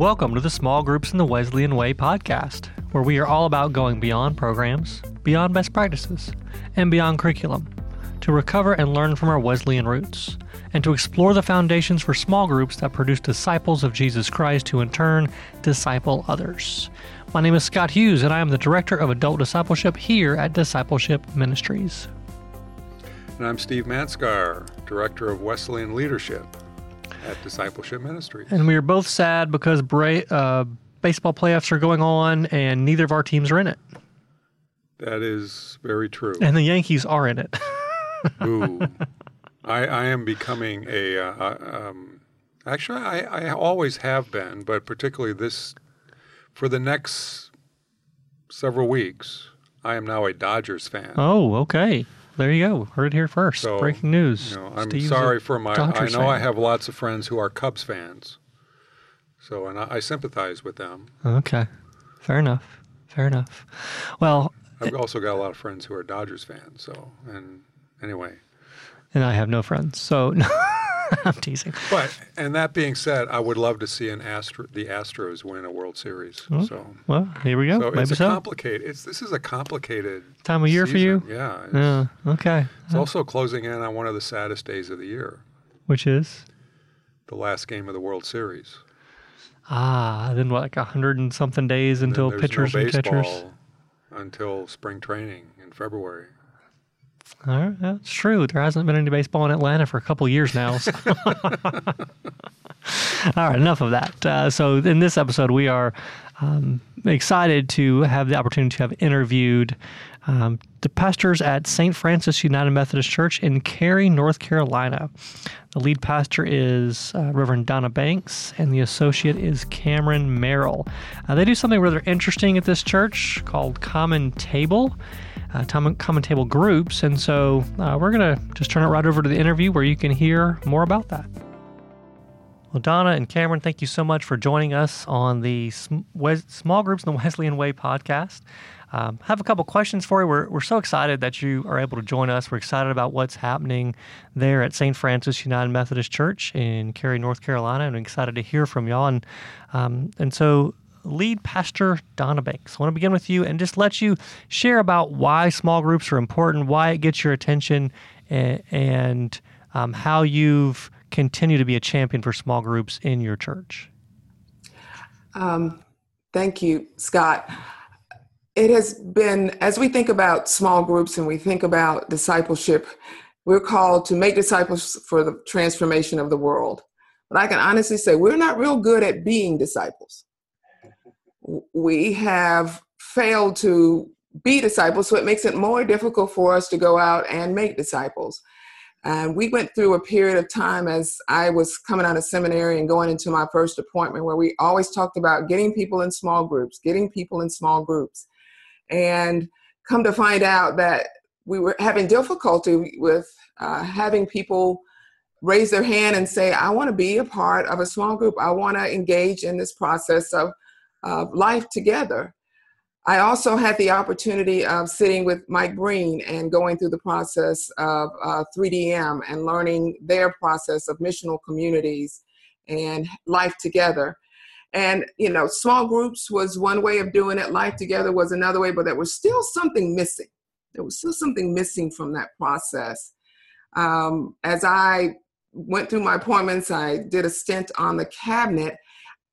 Welcome to the Small Groups in the Wesleyan Way podcast, where we are all about going beyond programs, beyond best practices, and beyond curriculum to recover and learn from our Wesleyan roots, and to explore the foundations for small groups that produce disciples of Jesus Christ who in turn disciple others. My name is Scott Hughes, and I am the Director of Adult Discipleship here at Discipleship Ministries. And I'm Steve Manskar, Director of Wesleyan Leadership at Discipleship Ministries. And we are both sad because Bra- uh, baseball playoffs are going on and neither of our teams are in it. That is very true. And the Yankees are in it. Ooh. I, I am becoming a. Uh, uh, um, actually, I, I always have been, but particularly this, for the next several weeks, I am now a Dodgers fan. oh, okay. There you go. Heard it here first. So, Breaking news. You know, I'm Steve's sorry for my. Dodgers I know I have lots of friends who are Cubs fans. So, and I, I sympathize with them. Okay. Fair enough. Fair enough. Well, I've also got a lot of friends who are Dodgers fans. So, and anyway, and I have no friends, so I'm teasing. but and that being said, I would love to see an Astro, the Astros win a World Series. So, Well, here we go. so Hmm? Maybe it's a so. complicated. It's this is a complicated Time of year for you? Yeah, Yeah. Okay. it's also closing in on one of the saddest days of the year, Which is the last game of the World Series. ah, then what, like a hundred and something days And until pitchers no and catchers. until spring training in February. All right, that's true. There hasn't been any baseball in Atlanta for a couple years now. so- All right, enough of that. Uh, so, in this episode, we are um, excited to have the opportunity to have interviewed um, the pastors at St. Francis United Methodist Church in Cary, North Carolina. The lead pastor is uh, Reverend Donna Banks, and the associate is Cameron Merrill. Uh, they do something rather interesting at this church called Common Table uh, common, table groups. And so uh, we're going to just turn it right over to the interview where you can hear more about that. Well, Donna and Cameron, thank you so much for joining us on the Sm- Wes- Small Groups in the Wesleyan Way podcast. Um, I have a couple questions for you. We're, we're so excited that you are able to join us. We're excited about what's happening there at St. Francis United Methodist Church in Cary, North Carolina, and excited to hear from y'all. And, um, and so, lead pastor Donna Banks. I want to begin with you and just let you share about why small groups are important, why it gets your attention, and, and um, how you've continued to be a champion for small groups in your church. Um, thank you, Scott. It has been, as we think about small groups and we think about discipleship, we're called to make disciples for the transformation of the world. But I can honestly say we're not real good at being disciples. We have failed to be disciples, so it makes it more difficult for us to go out and make disciples. And we went through a period of time as I was coming out of seminary and going into my first appointment where we always talked about getting people in small groups, getting people in small groups. And come to find out that we were having difficulty with uh, having people raise their hand and say, I want to be a part of a small group. I want to engage in this process of, of life together. I also had the opportunity of sitting with Mike Breen and going through the process of uh, 3DM and learning their process of missional communities and life together. And, you know, small groups was one way of doing it, life together was another way, but there was still something missing. There was still something missing from that process. Um, as I went through my appointments, I did a stint on the cabinet.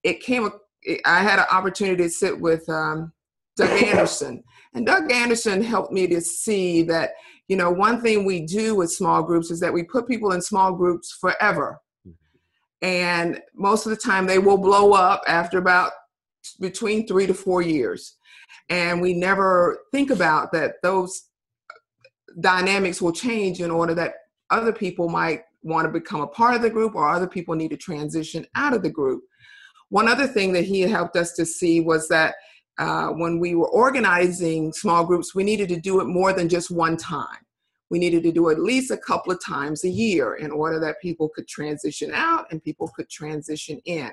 It came, I had an opportunity to sit with um, Doug Anderson. And Doug Anderson helped me to see that, you know, one thing we do with small groups is that we put people in small groups forever. And most of the time they will blow up after about between three to four years. And we never think about that those dynamics will change in order that other people might want to become a part of the group or other people need to transition out of the group. One other thing that he helped us to see was that uh, when we were organizing small groups, we needed to do it more than just one time. We needed to do it at least a couple of times a year in order that people could transition out and people could transition in.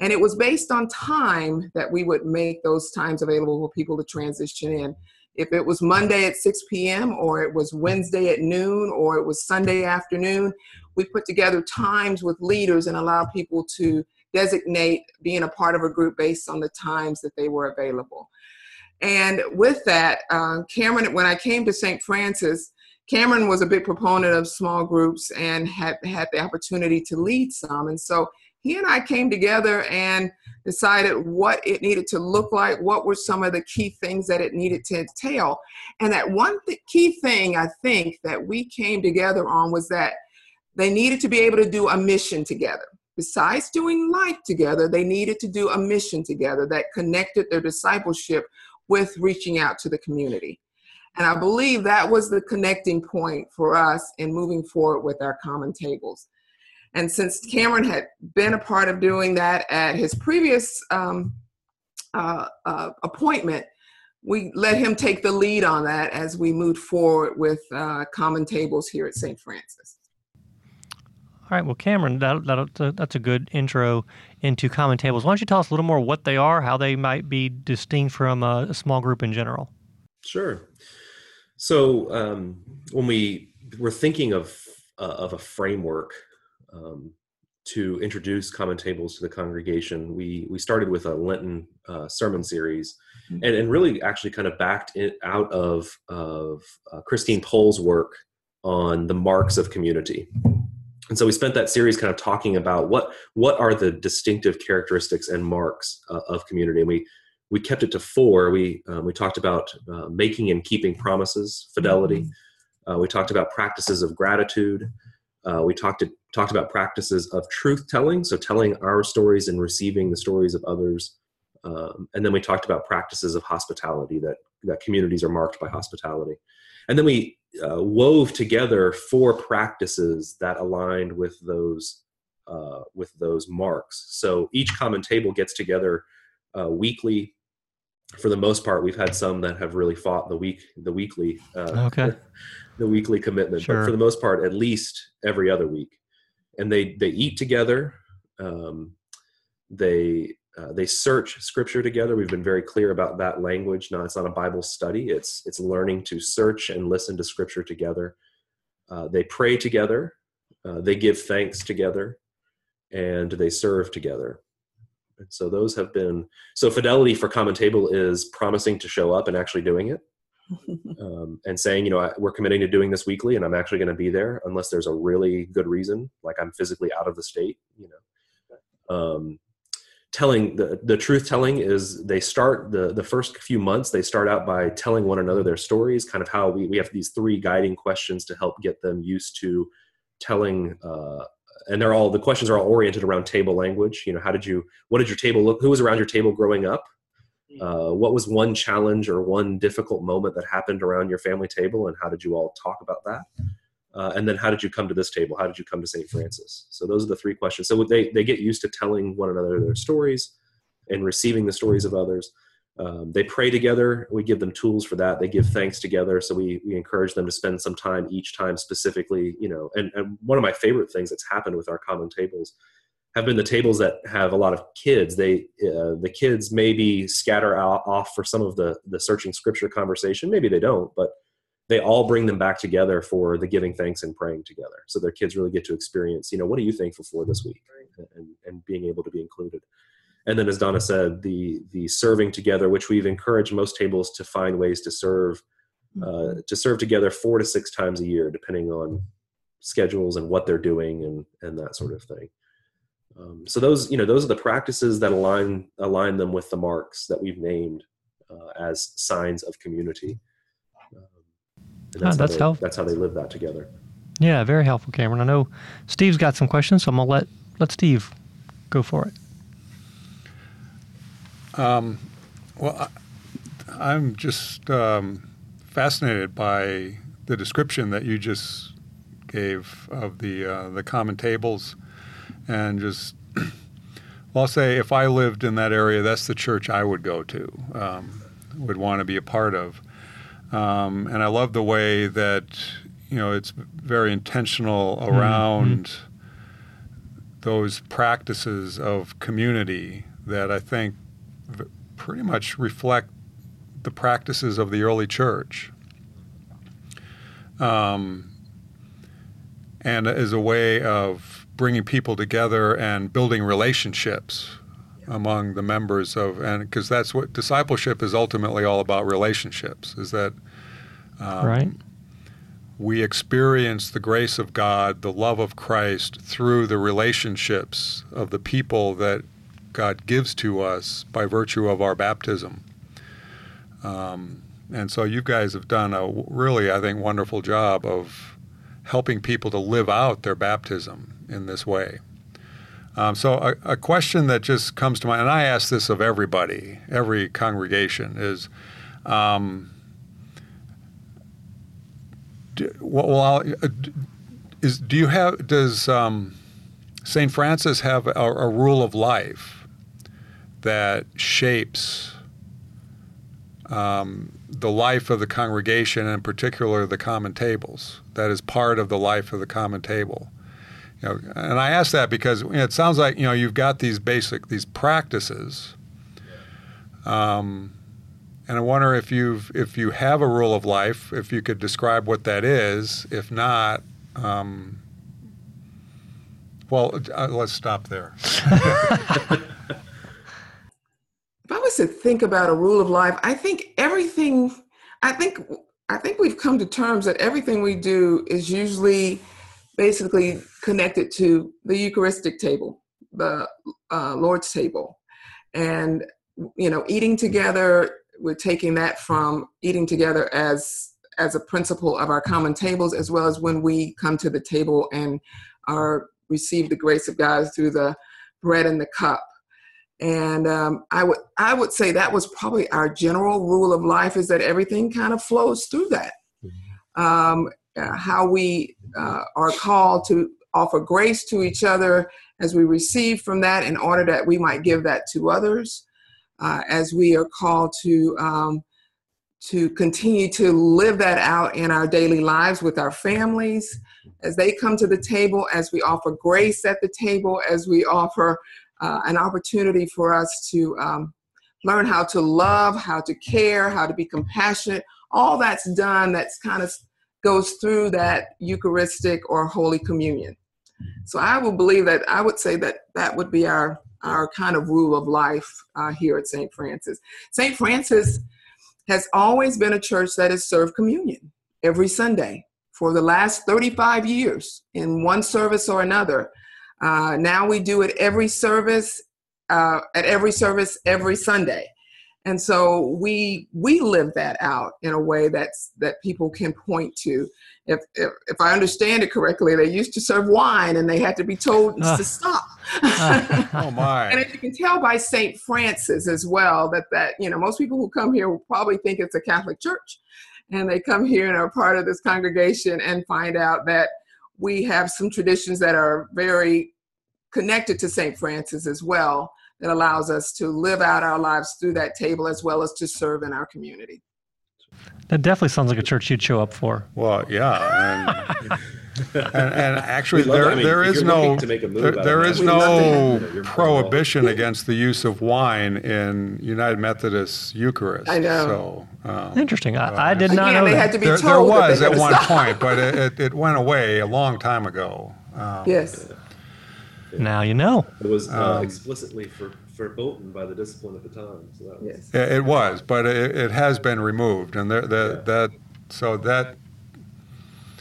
And it was based on time that we would make those times available for people to transition in. If it was Monday at 6 p.m., or it was Wednesday at noon, or it was Sunday afternoon, we put together times with leaders and allow people to designate being a part of a group based on the times that they were available. And with that, uh, Cameron, when I came to St. Francis, Cameron was a big proponent of small groups and had had the opportunity to lead some. And so he and I came together and decided what it needed to look like, what were some of the key things that it needed to entail. And that one th- key thing I think that we came together on was that they needed to be able to do a mission together. Besides doing life together, they needed to do a mission together that connected their discipleship with reaching out to the community. And I believe that was the connecting point for us in moving forward with our common tables. And since Cameron had been a part of doing that at his previous um, uh, uh, appointment, we let him take the lead on that as we moved forward with uh, common tables here at St. Francis. All right, well, Cameron, that, that, that's a good intro into common tables. Why don't you tell us a little more what they are, how they might be distinct from a, a small group in general? Sure. So um, when we were thinking of uh, of a framework um, to introduce common tables to the congregation, we we started with a Lenten uh, sermon series, mm-hmm. and, and really actually kind of backed it out of of uh, Christine Pohl's work on the marks of community. And so we spent that series kind of talking about what what are the distinctive characteristics and marks uh, of community, and we we kept it to four. We um, we talked about uh, making and keeping promises, fidelity. Mm-hmm. Uh, we talked about practices of gratitude. Uh, we talked to, talked about practices of truth telling, so telling our stories and receiving the stories of others. Um, and then we talked about practices of hospitality that that communities are marked by hospitality. And then we uh, wove together four practices that aligned with those uh, with those marks. So each common table gets together uh, weekly. For the most part, we've had some that have really fought the week the weekly uh, okay the weekly commitment. Sure. But for the most part, at least every other week, and they they eat together. Um, they uh, they search scripture together. We've been very clear about that language. Now, it's not a Bible study. It's it's learning to search and listen to scripture together. Uh, they pray together. Uh, they give thanks together, and they serve together. And so those have been so fidelity for Common Table is promising to show up and actually doing it, um, and saying, you know, we're committing to doing this weekly, and I'm actually going to be there unless there's a really good reason, like I'm physically out of the state, you know. Um, telling the, the truth telling is they start the the first few months they start out by telling one another their stories kind of how we, we have these three guiding questions to help get them used to telling uh, and they're all the questions are all oriented around table language. You know how did you what did your table look who was around your table growing up? Mm. uh, what was one challenge or one difficult moment that happened around your family table and how did you all talk about that uh, and then how did you come to this table? How did you come to st francis? So those are the three questions. So they, they get used to telling one another their stories and receiving the stories of others. Um, they pray together. We give them tools for that. They give thanks together. So we, we encourage them to spend some time each time specifically you know and, and one of my favorite things that's happened with our common tables have been the tables that have a lot of kids. They uh, the kids maybe scatter out, off for some of the the searching scripture conversation. Maybe they don't but they all bring them back together for the giving thanks and praying together. So their kids really get to experience, you know, what are you thankful for this week, and and being able to be included. And then, as Donna said, the the serving together, which we've encouraged most tables to find ways to serve, uh, mm-hmm. to serve together four to six times a year, depending on schedules and what they're doing and and that sort of thing. Um, so those you know those are the practices that align align them with the marks that we've named uh, as signs of community. That's, oh, that's how they, helpful. That's how they live that together. Yeah, very helpful, Cameron. I know Steve's got some questions, so I'm gonna let let Steve go for it. Um, well, I, am just um, fascinated by the description that you just gave of the uh, the common tables, and just well, I'll say if I lived in that area, that's the church I would go to, um, would want to be a part of. Um, and I love the way that you know it's very intentional mm-hmm. around mm-hmm. those practices of community that I think v- pretty much reflect the practices of the early church. Um, and as a way of bringing people together and building relationships among the members of and because that's what discipleship is ultimately all about relationships is that um, right we experience the grace of God, the love of Christ through the relationships of the people that God gives to us by virtue of our baptism. Um, and so you guys have done a really, I think, wonderful job of helping people to live out their baptism in this way. Um, so a, a, question that just comes to mind, and I ask this of everybody, every congregation, is um, do, well, uh, is do you have does um, Saint Francis have a, a, rule of life that shapes um, the life of the congregation, and in particular the common tables? That is part of the life of the common table. You know, and I ask that because you know, it sounds like you know you've got these basic these practices. Um, and I wonder if you've if you have a rule of life, if you could describe what that is. If not, um, well, uh, let's stop there. if I was to think about a rule of life, I think everything. I think I think we've come to terms that everything we do is usually basically connected to the Eucharistic table, the uh, Lord's table, and you know, eating together, we're taking that from eating together as as a principle of our common tables as well as when we come to the table and are receive the grace of god through the bread and the cup. And um, i would i would say that was probably our general rule of life is that everything kind of flows through that. Mm-hmm. um, uh, how we uh, are called to offer grace to each other as we receive from that in order that we might give that to others uh, as we are called to um, to continue to live that out in our daily lives with our families. As they come to the table as we offer grace at the table as we offer uh, an opportunity for us to um, learn how to love how to care how to be compassionate all that's done that's kind of goes through that eucharistic or holy communion so i would believe that i would say that that would be our our kind of rule of life uh, here at St. Francis. St. Francis has always been a church that has served communion every Sunday for the last 35 years in one service or another. Uh, now we do it every service, uh, at every service every Sunday. And so we we live that out in a way that's that people can point to if, if, if I understand it correctly, they used to serve wine and they had to be told uh, to stop. Uh, oh my! and as you can tell by Saint Francis as well, that that you know most people who come here will probably think it's a Catholic church, and they come here and are part of this congregation and find out that we have some traditions that are very connected to Saint Francis as well that allows us to live out our lives through that table as well as to serve in our community. That definitely sounds like a church you'd show up for. Well, yeah. And, and, and actually, there, I mean, there is no there, there is no prohibition against the use of wine in United Methodist Eucharist. I know. So um, interesting. I, uh, I, did not Again, know they that. Had to be there, told there was at one stop. point, but it, it, it, went away a long time ago. Um, yes. Now you know. It was uh, um, explicitly for verboten by the discipline at the time. So that was. Yes. It was, but it, it has been removed, and there, that yeah. that so that.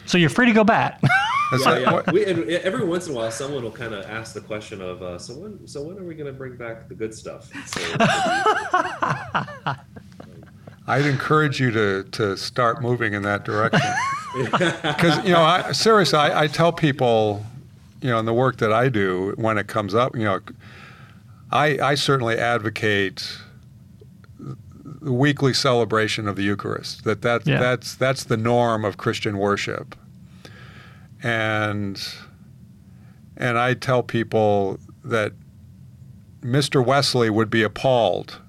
So you're free to go back. yeah, yeah. We, every once in a while, someone will kind of ask the question of, uh, "So when, so when are we going to bring back the good stuff?" So, I'd encourage you to to start moving in that direction, because you know, I, seriously, I, I tell people, you know, in the work that I do, when it comes up, you know, I, I certainly advocate the weekly celebration of the Eucharist. That that yeah. that's that's the norm of Christian worship. And and I tell people that Mr. Wesley would be appalled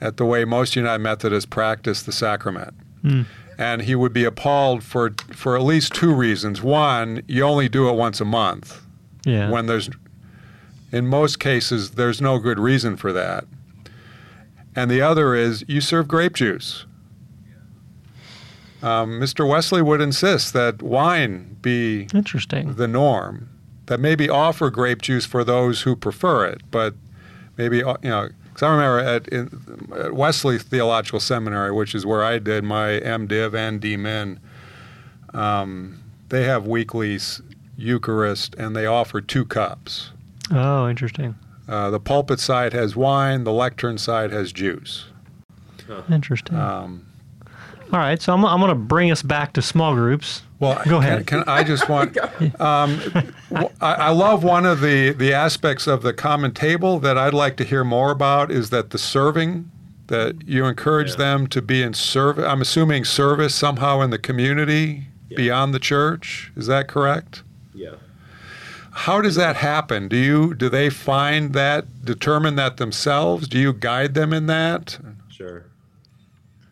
at the way most United Methodists practice the sacrament. Mm. And he would be appalled for for at least two reasons. One, you only do it once a month. Yeah. When there's in most cases, there's no good reason for that. And the other is you serve grape juice. um, Mr. Wesley would insist that wine be interesting the norm. That maybe offer grape juice for those who prefer it, but maybe uh, you know. Because I remember at, in, at, Wesley Theological Seminary, which is where I did my MDiv and DMin, um, they have weekly Eucharist, and they offer two cups. Oh, interesting. Uh, the pulpit side has wine. The lectern side has juice. Interesting. Um, all right, so I'm, I'm going to bring us back to small groups. Well, go ahead. Can, can I just want? um, I, I, love one of the the aspects of the common table that I'd like to hear more about is that the serving that you encourage yeah. them to be in service. I'm assuming service somehow in the community yeah. beyond the church. Is that correct? Yeah. How does that happen? Do you do they find that determine that themselves? Do you guide them in that? Sure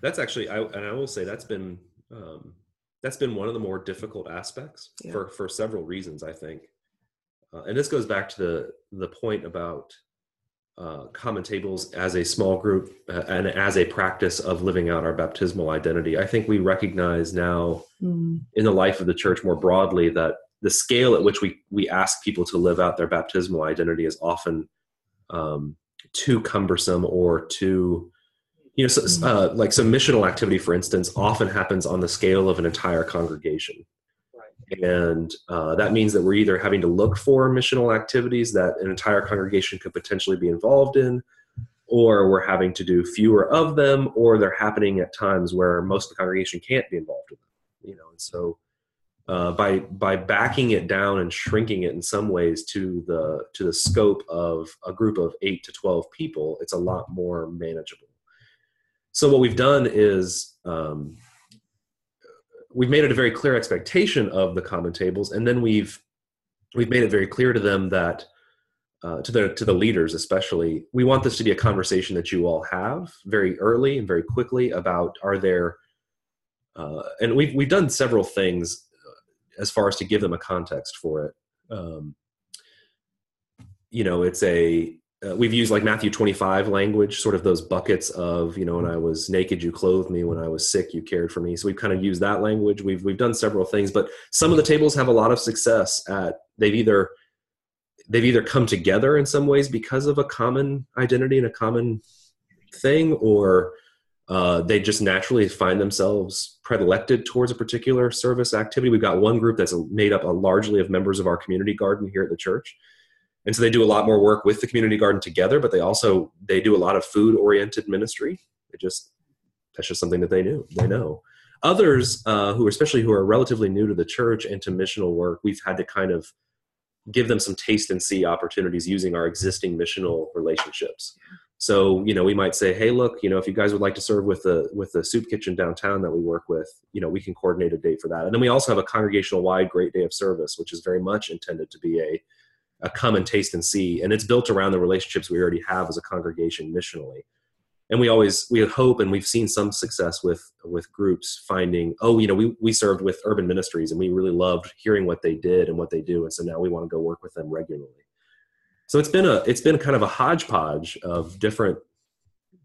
that's actually I, and I will say that's been um, that's been one of the more difficult aspects yeah. for for several reasons I think, uh, and this goes back to the the point about uh, common tables as a small group uh, and as a practice of living out our baptismal identity. I think we recognize now mm. in the life of the church more broadly that the scale at which we we ask people to live out their baptismal identity is often um, too cumbersome or too you know, so, mm-hmm. uh, like some missional activity, for instance, often happens on the scale of an entire congregation. And uh, that means that we're either having to look for missional activities that an entire congregation could potentially be involved in, or we're having to do fewer of them, or they're happening at times where most of the congregation can't be involved in them. You know, and so uh, by by backing it down and shrinking it in some ways to the to the scope of a group of eight to twelve people, it's a lot more manageable. So what we've done is um, we've made it a very clear expectation of the common tables, and then we've we've made it very clear to them that uh, to the to the leaders especially, we want this to be a conversation that you all have very early and very quickly about are there uh, and we've we've done several things uh, as far as to give them a context for it. Um, you know, it's a uh, we've used like Matthew 25 language, sort of those buckets of, you know, when I was naked, you clothed me. When I was sick, you cared for me. So we've kind of used that language. We've, we've done several things, but some of the tables have a lot of success at, they've either, they've either come together in some ways because of a common identity and a common thing, or uh, they just naturally find themselves predilected towards a particular service activity. We've got one group that's made up largely of members of our community garden here at the church and so they do a lot more work with the community garden together but they also they do a lot of food oriented ministry. It just that's just something that they do they know. Others uh, who especially who are relatively new to the church and to missional work we've had to kind of give them some taste and see opportunities using our existing missional relationships. So you know we might say hey look you know if you guys would like to serve with the with the soup kitchen downtown that we work with you know we can coordinate a date for that. And then we also have a congregational wide great day of service which is very much intended to be a a come and taste and see and it's built around the relationships we already have as a congregation missionally. And we always we hope and we've seen some success with with groups finding oh you know we, we served with urban ministries and we really loved hearing what they did and what they do and so now we want to go work with them regularly. So it's been a it's been kind of a hodgepodge of different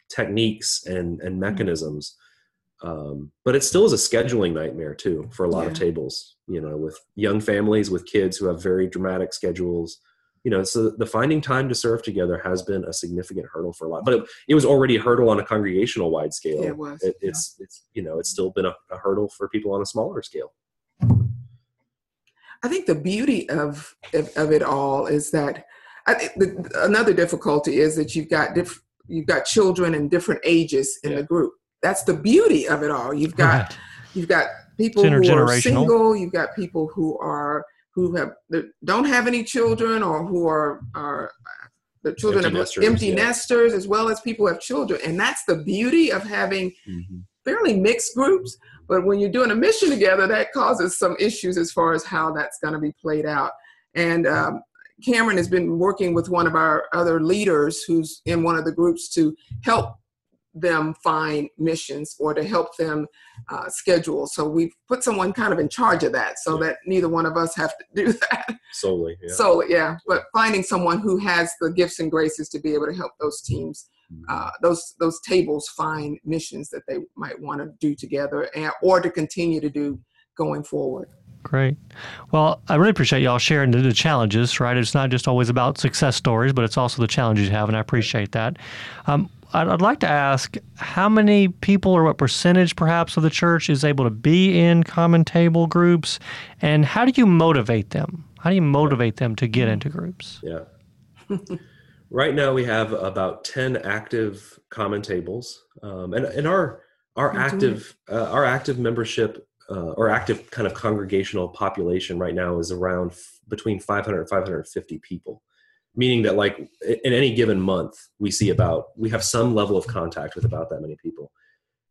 techniques and and mechanisms um, but it still is a scheduling nightmare too for a lot yeah. of tables you know with young families with kids who have very dramatic schedules you know so the finding time to serve together has been a significant hurdle for a lot but it, it was already a hurdle on a congregational wide scale yeah, it was. It, it's yeah. it's you know it's still been a, a, hurdle for people on a smaller scale i think the beauty of of, of it all is that I, the, another difficulty is that you've got diff, you've got children in different ages in the group that's the beauty of it all. You've got right. you've got people who are single. You've got people who are who have don't have any children or who are are the children empty of nesters, empty yeah. nesters as well as people who have children, and that's the beauty of having mm-hmm. fairly mixed groups. But when you're doing a mission together, that causes some issues as far as how that's going to be played out. And um, Cameron has been working with one of our other leaders who's in one of the groups to help them find missions or to help them uh, schedule. So we've put someone kind of in charge of that so yeah. that neither one of us have to do that. Solely, yeah. Solely, yeah. But finding someone who has the gifts and graces to be able to help those teams uh, those those tables find missions that they might want to do together and, or to continue to do going forward. Great. Well, I really appreciate y'all sharing the, the, challenges, right? It's not just always about success stories, but it's also the challenges you have, and I appreciate that. Um, I'd, I'd, like to ask how many people or what percentage perhaps of the church is able to be in common table groups, and how do you motivate them? How do you motivate them to get into groups? Yeah. right now we have about 10 active common tables um, and, and our our active uh, our active membership uh, or active kind of congregational population right now is around f- between 500 and 550 people meaning that like in any given month we see about we have some level of contact with about that many people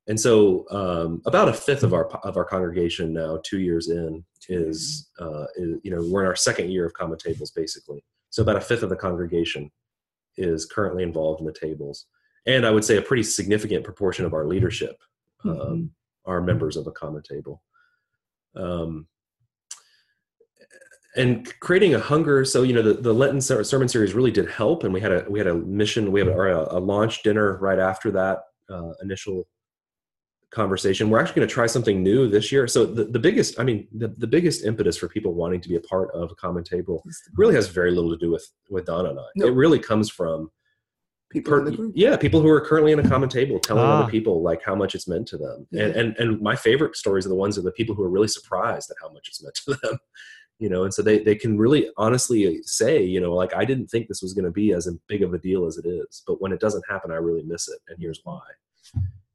and so um, about a fifth of our of our congregation now two years in is, uh, is you know we're in our second year of common tables basically so about a fifth of the congregation is currently involved in the tables. And I would say a pretty significant proportion of our leadership um, mm-hmm. are members of a common table. Um, and creating a hunger. So you know the, the Lenten sermon series really did help, and we had a we had a mission. We had a, a launch dinner right after that uh, initial conversation. We're actually going to try something new this year. So the, the biggest, I mean, the, the biggest impetus for people wanting to be a part of a common table really has very little to do with with Donna and I. Nope. It really comes from people per, yeah people who are currently in a common table telling ah. other people like how much it's meant to them yeah. and, and and my favorite stories are the ones of the people who are really surprised at how much it's meant to them you know and so they they can really honestly say you know like i didn't think this was going to be as big of a deal as it is but when it doesn't happen i really miss it and here's why.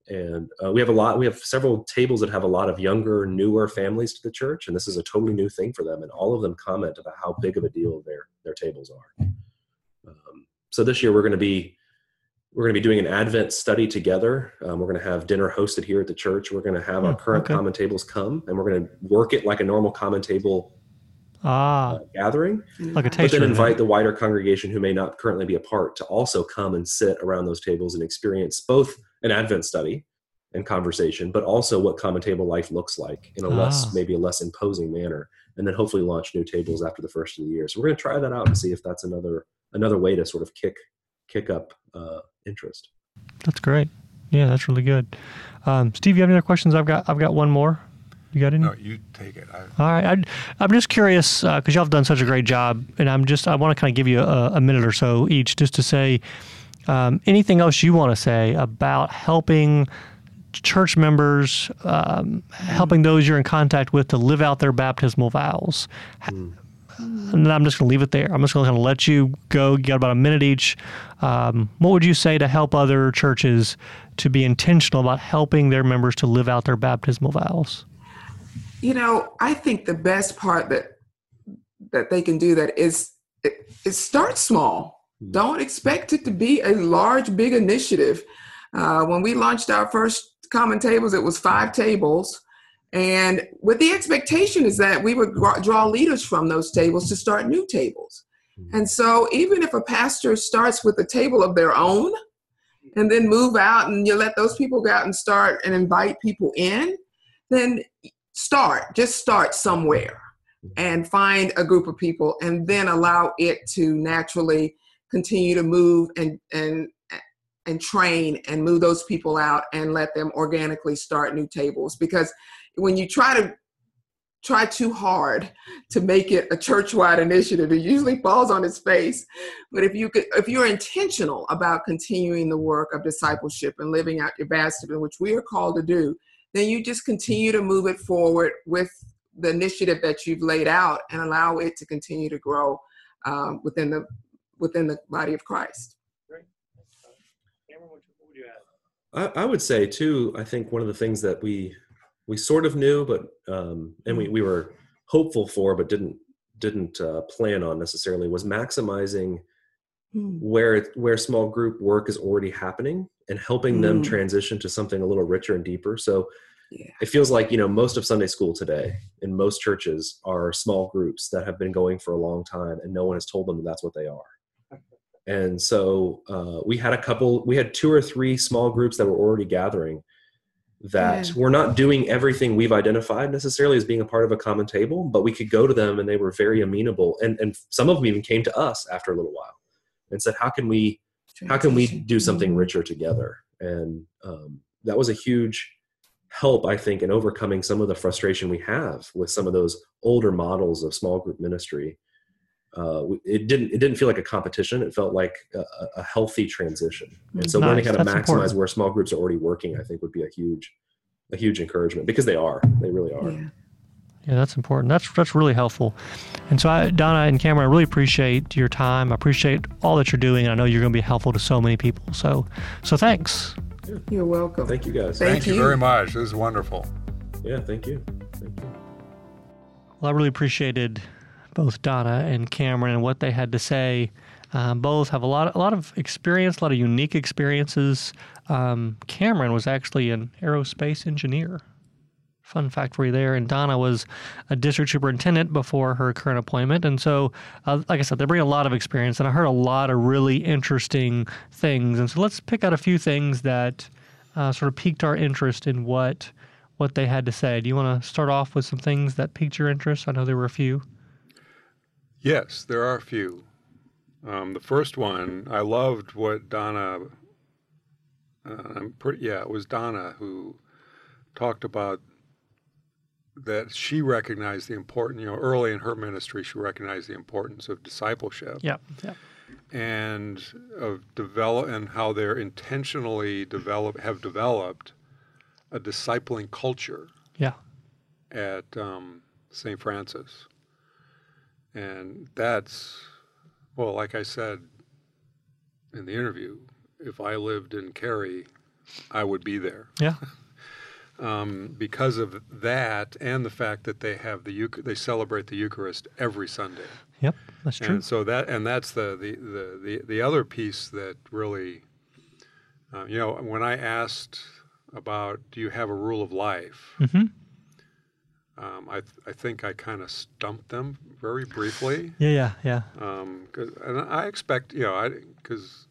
And uh, we have a lot we have several tables that have a lot of younger newer families to the church and this is a totally new thing for them and all of them comment about how big of a deal their their tables are. Um, so this year we're going to be we're going to be doing an advent study together. Um, we're going to have dinner hosted here at the church. We're going to have our hmm, current okay. common tables come and we're going to work it like a normal common table ah, uh, gathering like a taste but then invite the wider congregation who may not currently be a part to also come and sit around those tables and experience both an Advent study and conversation, but also what common table life looks like in a ah. less, maybe a less imposing manner, and then hopefully launch new tables after the first of the year. So we're going to try that out and see if that's another another way to sort of kick kick up uh, interest. That's great. Yeah, that's really good. Um, Steve, you have any other questions? I've got I've got one more. You got any? No, you take it. I... All right. I, am just curious because uh, y'all have done such a great job, and I'm just I want to kind of give you a, a minute or so each just to say um, anything else you want to say about helping church members, um, helping those you're in contact with to live out their baptismal vows? Mm. And then I'm just going to leave it there. I'm just going to kind of let you go. You got about a minute each. Um, what would you say to help other churches to be intentional about helping their members to live out their baptismal vows? You know, I think the best part that that they can do that is it, it start small Hmm. Don't expect it to be a large, big initiative. Uh, when we launched our first common tables, it was five tables. And with the expectation is that we would draw leaders from those tables to start new tables. Hmm. And so, even if a pastor starts with a table of their own and then move out and you let those people go out and start and invite people in, then start, just start somewhere and find a group of people and then allow it to naturally continue to move and and and train and move those people out and let them organically start new tables. Because when you try to try too hard to make it a church-wide initiative it usually falls on its face. But if you could if you're intentional about continuing the work of discipleship and living out your baptism which we are called to do then you just continue to move it forward with the initiative that you've laid out and allow it to continue to grow um, within the within the body of Christ. I, I would say too. I think one of the things that we we sort of knew, but um, and we we were hopeful for, but didn't didn't uh, plan on necessarily was maximizing mm. where where small group work is already happening and helping mm. them transition to something a little richer and deeper. So yeah. it feels like you know most of Sunday school today in most churches are small groups that have been going for a long time, and no one has told them that that's what they are and so uh, we had a couple we had two or three small groups that were already gathering that yeah. were not doing everything we've identified necessarily as being a part of a common table but we could go to them and they were very amenable and, and some of them even came to us after a little while and said how can we how can we do something richer together? And um, that was a huge help, I think, in overcoming some of the frustration we have with some of those older models of small group ministry. Uh, it didn't it didn't feel like a competition. It felt like a, a healthy transition. And so nice. learning how to That's maximize important. where small groups are already working, I think, would be a huge a huge encouragement because they are. They really are. Yeah. Yeah, that's important. That's that's really helpful. And so, I, Donna and Cameron, I really appreciate your time. I appreciate all that you're doing. I know you're going to be helpful to so many people. So, so thanks. You're welcome. Thank you, guys. Thank, thank you. you very much. This is wonderful. Yeah, thank you. Thank you. Well, I really appreciated both Donna and Cameron and what they had to say. Um, both have a lot, a lot of experience, a lot of unique experiences. Um, Cameron was actually an aerospace engineer fun fact for you there. And Donna was a district superintendent before her current appointment. And so, uh, like I said, they bring a lot of experience. And I heard a lot of really interesting things. And so let's pick out a few things that uh, sort of piqued our interest in what what they had to say. Do you want to start off with some things that piqued your interest? I know there were a few. Yes, there are a few. Um, the first one, I loved what Donna. Uh, I'm pretty. Yeah, it was Donna who talked about that she recognized the importance, you know, early in her ministry, she recognized the importance of discipleship. Yeah, yeah. And of develop and how they're intentionally develop have developed a discipling culture. Yeah. At um, St. Francis, and that's well, like I said in the interview, if I lived in Cary, I would be there. Yeah. um, because of that and the fact that they have the they celebrate the Eucharist every Sunday. Yep, that's true. And so that and that's the the the the, the other piece that really, uh, you know, when I asked about do you have a rule of life. Mm-hmm. Um, I, th- I think I kind of stumped them very briefly. Yeah, yeah, yeah. Um, and I expect, you know, because,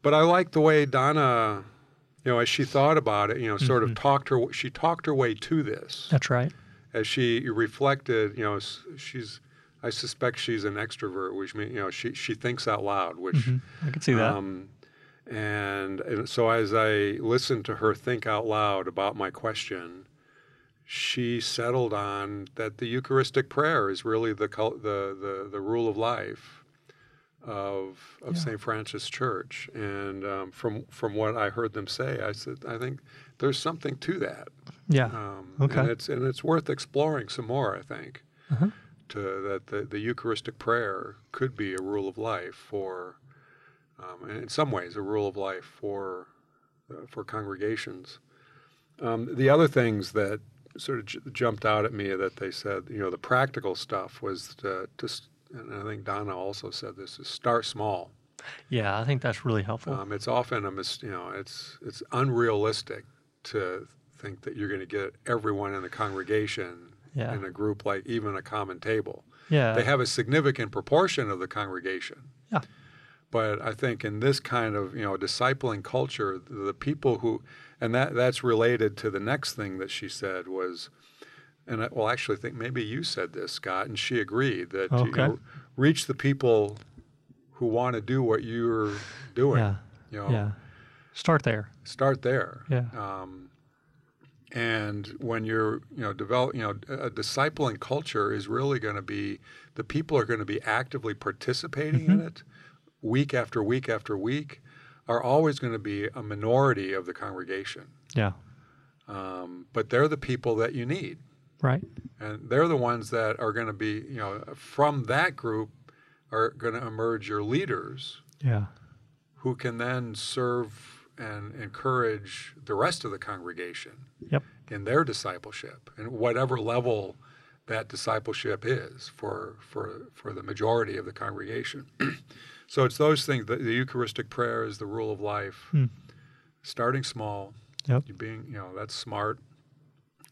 but I like the way Donna you know, as she thought about it, you know, sort mm-hmm. of talked her, she talked her way to this. That's right. As she reflected, you know, she's, I suspect she's an extrovert, which means, you know, she, she thinks out loud, which mm-hmm. I can see that. Um, and, and so as I listened to her think out loud about my question, she settled on that the Eucharistic prayer is really the the the, the rule of life, of of yeah. St. Francis Church, and um, from from what I heard them say, I said I think there's something to that. Yeah. Um, okay. And it's and it's worth exploring some more. I think uh-huh. to that the, the Eucharistic prayer could be a rule of life for, um, in some ways, a rule of life for uh, for congregations. Um, the other things that sort of j- jumped out at me that they said, you know, the practical stuff was to, to and I think Donna also said this, is start small. Yeah, I think that's really helpful. Um, it's often a mis- you know it's it's unrealistic to think that you're going to get everyone in the congregation yeah. in a group like even a common table. Yeah, they have a significant proportion of the congregation. Yeah, but I think in this kind of you know discipling culture, the people who and that that's related to the next thing that she said was and I, well, actually, I think maybe you said this, Scott, and she agreed that okay. you know, reach the people who want to do what you're doing. Yeah. You know, yeah. Start there. Start there. Yeah. Um, and when you're, you know, develop, you know, a discipling culture is really going to be the people are going to be actively participating mm-hmm. in it, week after week after week, are always going to be a minority of the congregation. Yeah. Um, but they're the people that you need. Right. And they're the ones that are going to be, you know, from that group are going to emerge your leaders. Yeah. Who can then serve and encourage the rest of the congregation yep. in their discipleship and whatever level that discipleship is for for for the majority of the congregation. so it's those things. The, the, Eucharistic prayer is the rule of life. Hmm. Starting small. Yep. Being you know that's smart.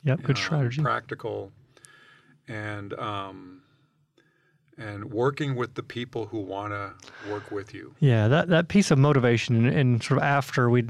Yep, good uh, strategy. Practical, and um, and working with the people who want to work with you. Yeah, that that piece of motivation, and, and sort of after we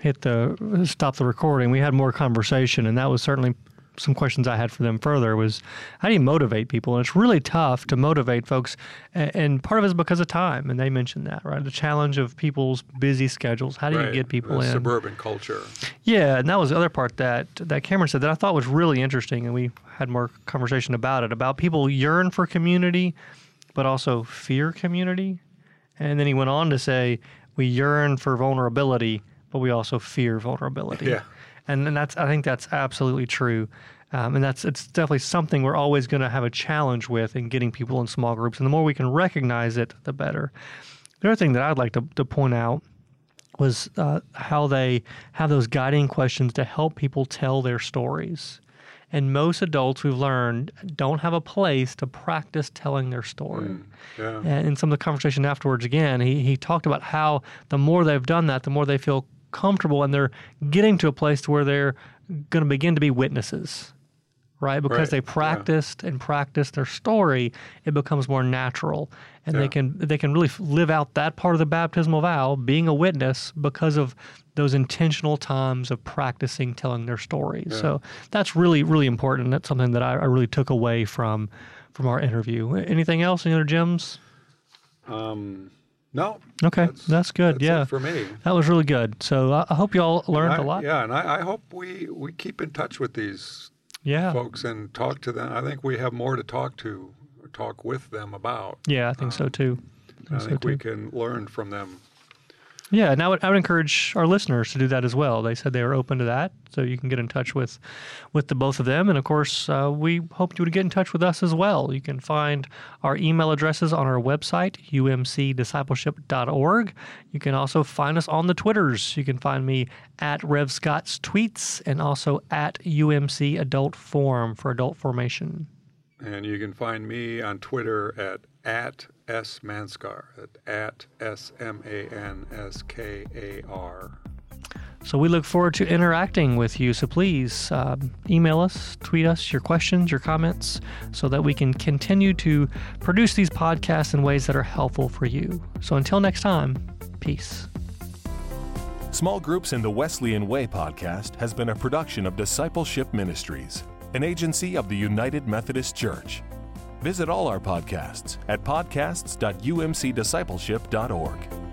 hit the stop the recording, we had more conversation, and that was certainly some questions I had for them further was how do you motivate people? And it's really tough to motivate folks, and part of it is because of time. And they mentioned that, right? The challenge of people's busy schedules. How do right. you get people the in? Suburban culture. Yeah, and that was the other part that that Cameron said that I thought was really interesting, and we had more conversation about it about people yearn for community, but also fear community. And then he went on to say we yearn for vulnerability, but we also fear vulnerability. Yeah and and that's I think that's absolutely true. Um, and that's it's definitely something we're always going to have a challenge with in getting people in small groups. And the more we can recognize it, the better. The other thing that I'd like to, to point out was uh, how they have those guiding questions to help people tell their stories. And most adults we've learned don't have a place to practice telling their story. Mm, yeah. And in some of the conversation afterwards, again, he, he talked about how the more they've done that, the more they feel comfortable and they're getting to a place to where they're going to begin to be witnesses right because right. they practiced yeah. and practiced their story it becomes more natural and yeah. they can they can really live out that part of the baptismal vow being a witness because of those intentional times of practicing telling their stories yeah. so that's really really important that's something that I, I, really took away from from our interview anything else any other gems um no. Okay, that's, that's good. That's yeah, for me, that was really good. So I, I hope you all learned I, a lot. Yeah, and I, I, hope we we keep in touch with these yeah. folks and talk to them. I think we have more to talk to, talk with them about. Yeah, I think um, so too. I think, I think so we can learn from them yeah, and I would, I would encourage our listeners to do that as well. They said they were open to that, so you can get in touch with with the both of them. And of course, uh, we hope you would get in touch with us as well. You can find our email addresses on our website, umcdiscipleship.org. You can also find us on the Twitters. You can find me at Rev Scott's Tweets and also at UMC Adult Forum for adult formation. And you can find me on Twitter at at S Manskar at S M A N S K A R. So we look forward to interacting with you. So please uh, email us, tweet us your questions, your comments, so that we can continue to produce these podcasts in ways that are helpful for you. So until next time, peace. Small Groups in the Wesleyan Way podcast has been a production of Discipleship Ministries, an agency of the United Methodist Church. Visit all our podcasts at podcasts.umcdiscipleship.org.